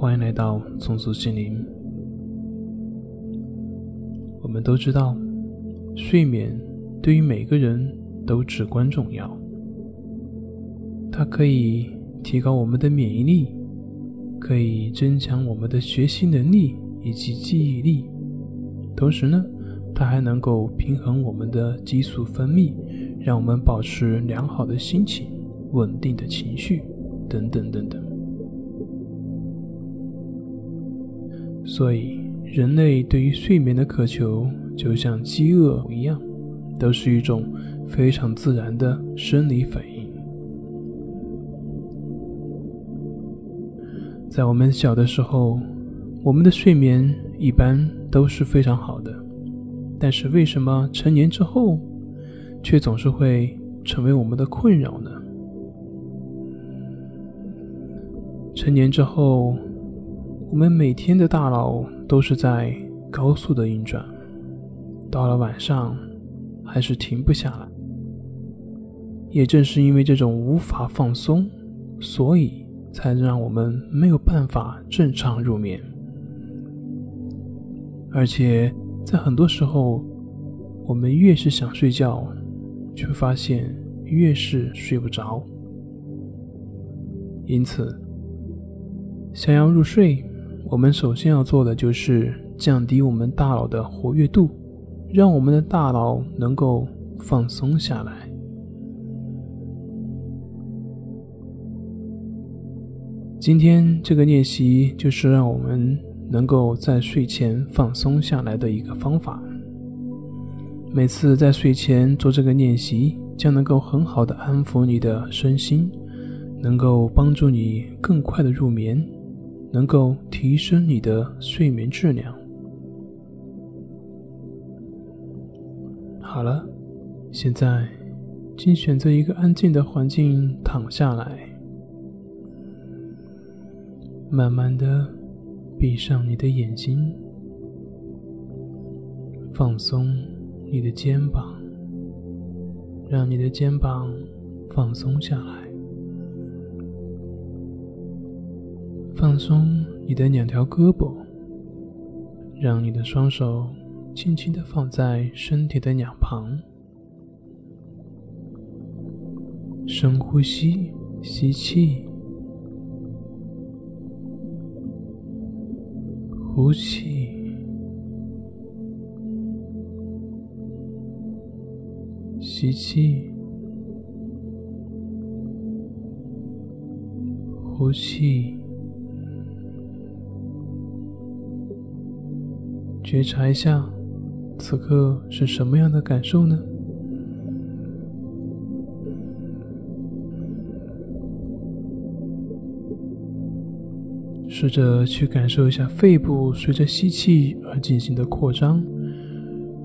欢迎来到松鼠心灵。我们都知道，睡眠对于每个人都至关重要。它可以提高我们的免疫力，可以增强我们的学习能力以及记忆力。同时呢，它还能够平衡我们的激素分泌，让我们保持良好的心情、稳定的情绪等等等等。所以，人类对于睡眠的渴求，就像饥饿一样，都是一种非常自然的生理反应。在我们小的时候，我们的睡眠一般都是非常好的，但是为什么成年之后，却总是会成为我们的困扰呢？成年之后。我们每天的大脑都是在高速的运转，到了晚上还是停不下来。也正是因为这种无法放松，所以才让我们没有办法正常入眠。而且在很多时候，我们越是想睡觉，却发现越是睡不着。因此，想要入睡。我们首先要做的就是降低我们大脑的活跃度，让我们的大脑能够放松下来。今天这个练习就是让我们能够在睡前放松下来的一个方法。每次在睡前做这个练习，将能够很好的安抚你的身心，能够帮助你更快的入眠。能够提升你的睡眠质量。好了，现在，请选择一个安静的环境躺下来，慢慢的闭上你的眼睛，放松你的肩膀，让你的肩膀放松下来。放松你的两条胳膊，让你的双手轻轻的放在身体的两旁。深呼吸，吸气，呼气，吸气，呼气。觉察一下，此刻是什么样的感受呢？试着去感受一下肺部随着吸气而进行的扩张，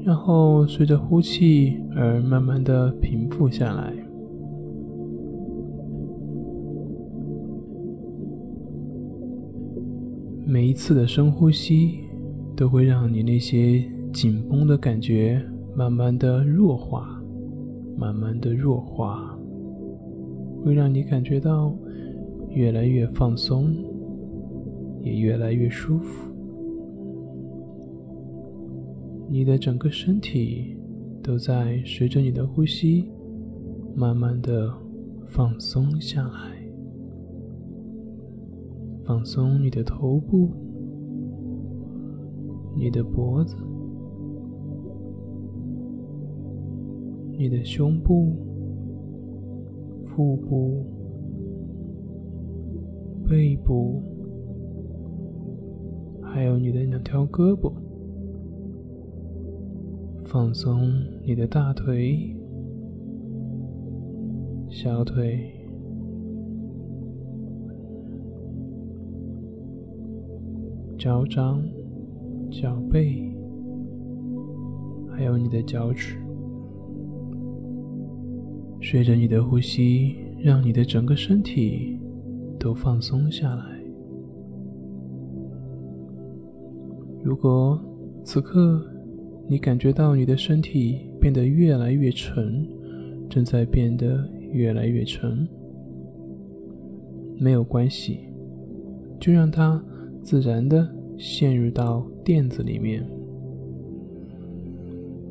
然后随着呼气而慢慢的平复下来。每一次的深呼吸。都会让你那些紧绷的感觉慢慢的弱化，慢慢的弱化，会让你感觉到越来越放松，也越来越舒服。你的整个身体都在随着你的呼吸慢慢的放松下来，放松你的头部。你的脖子、你的胸部、腹部、背部，还有你的两条胳膊，放松你的大腿、小腿、脚掌。脚背，还有你的脚趾，随着你的呼吸，让你的整个身体都放松下来。如果此刻你感觉到你的身体变得越来越沉，正在变得越来越沉，没有关系，就让它自然的陷入到垫子里面，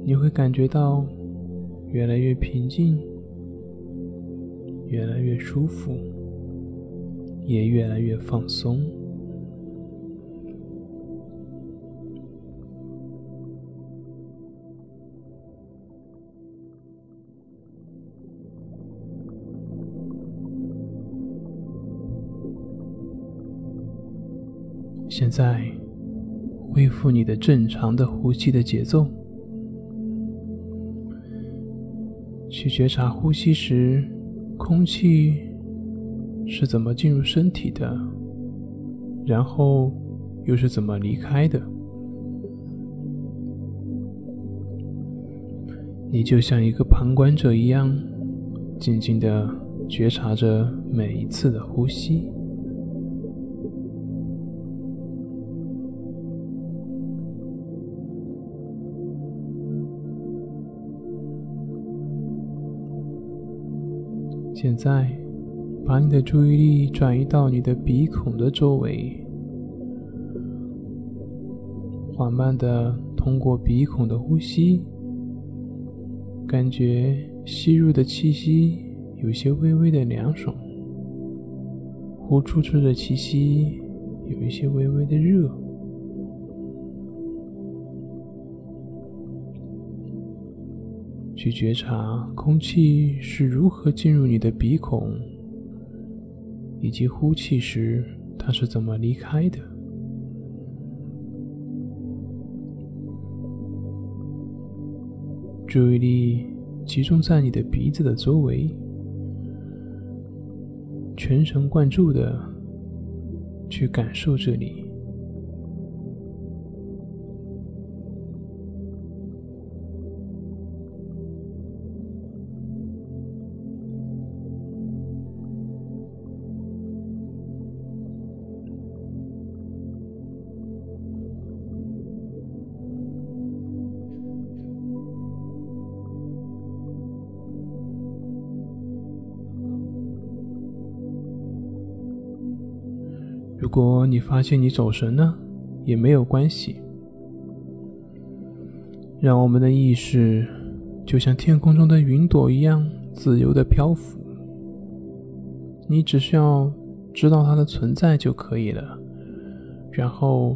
你会感觉到越来越平静，越来越舒服，也越来越放松。现在，恢复你的正常的呼吸的节奏，去觉察呼吸时空气是怎么进入身体的，然后又是怎么离开的。你就像一个旁观者一样，静静的觉察着每一次的呼吸。现在，把你的注意力转移到你的鼻孔的周围，缓慢的通过鼻孔的呼吸，感觉吸入的气息有些微微的凉爽，呼出去的气息有一些微微的热。去觉察空气是如何进入你的鼻孔，以及呼气时它是怎么离开的。注意力集中在你的鼻子的周围，全神贯注的去感受这里。如果你发现你走神了，也没有关系。让我们的意识就像天空中的云朵一样自由的漂浮。你只需要知道它的存在就可以了，然后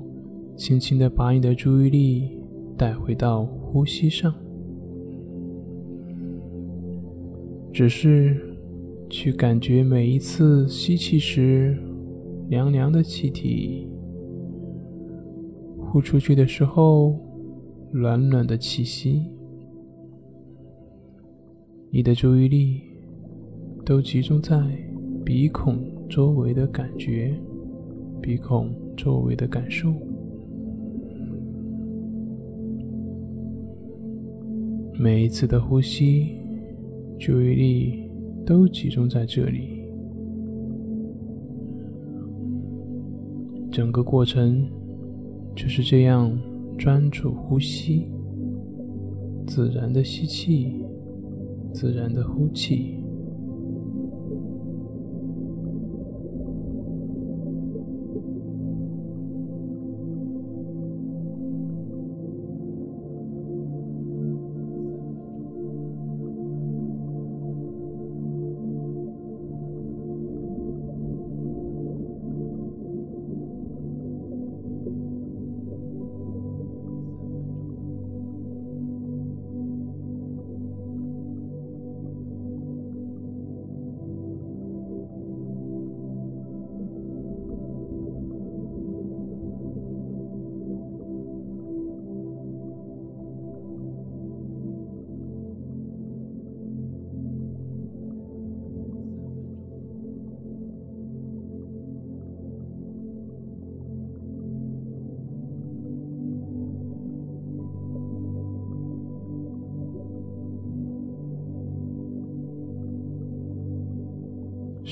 轻轻的把你的注意力带回到呼吸上，只是去感觉每一次吸气时。凉凉的气体，呼出去的时候，暖暖的气息。你的注意力都集中在鼻孔周围的感觉，鼻孔周围的感受。每一次的呼吸，注意力都集中在这里。整个过程就是这样专注呼吸，自然的吸气，自然的呼气。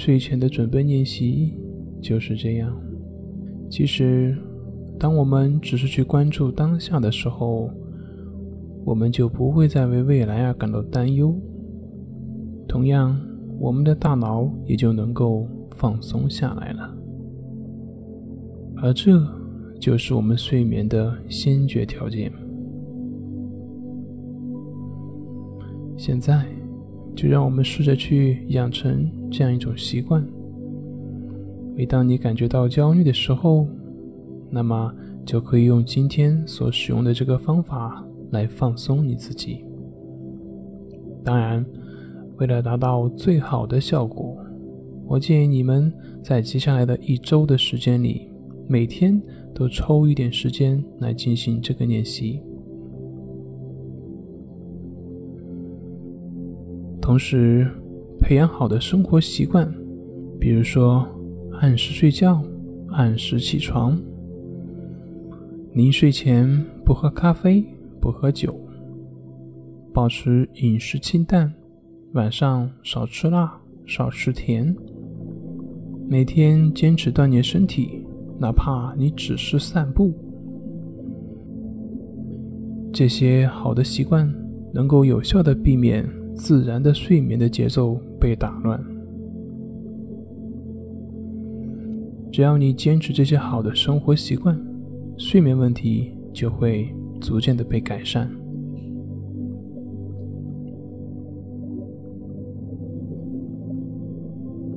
睡前的准备练习就是这样。其实，当我们只是去关注当下的时候，我们就不会再为未来而感到担忧。同样，我们的大脑也就能够放松下来了。而这。就是我们睡眠的先决条件。现在，就让我们试着去养成这样一种习惯：每当你感觉到焦虑的时候，那么就可以用今天所使用的这个方法来放松你自己。当然，为了达到最好的效果，我建议你们在接下来的一周的时间里，每天都抽一点时间来进行这个练习。同时，培养好的生活习惯，比如说按时睡觉、按时起床、临睡前不喝咖啡、不喝酒、保持饮食清淡、晚上少吃辣、少吃甜、每天坚持锻炼身体，哪怕你只是散步，这些好的习惯能够有效的避免。自然的睡眠的节奏被打乱。只要你坚持这些好的生活习惯，睡眠问题就会逐渐的被改善。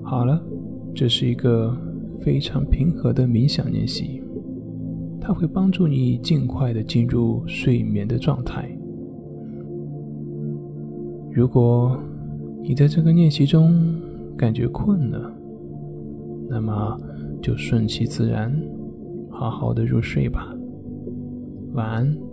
好了，这是一个非常平和的冥想练习，它会帮助你尽快的进入睡眠的状态。如果你在这个练习中感觉困了，那么就顺其自然，好好的入睡吧。晚安。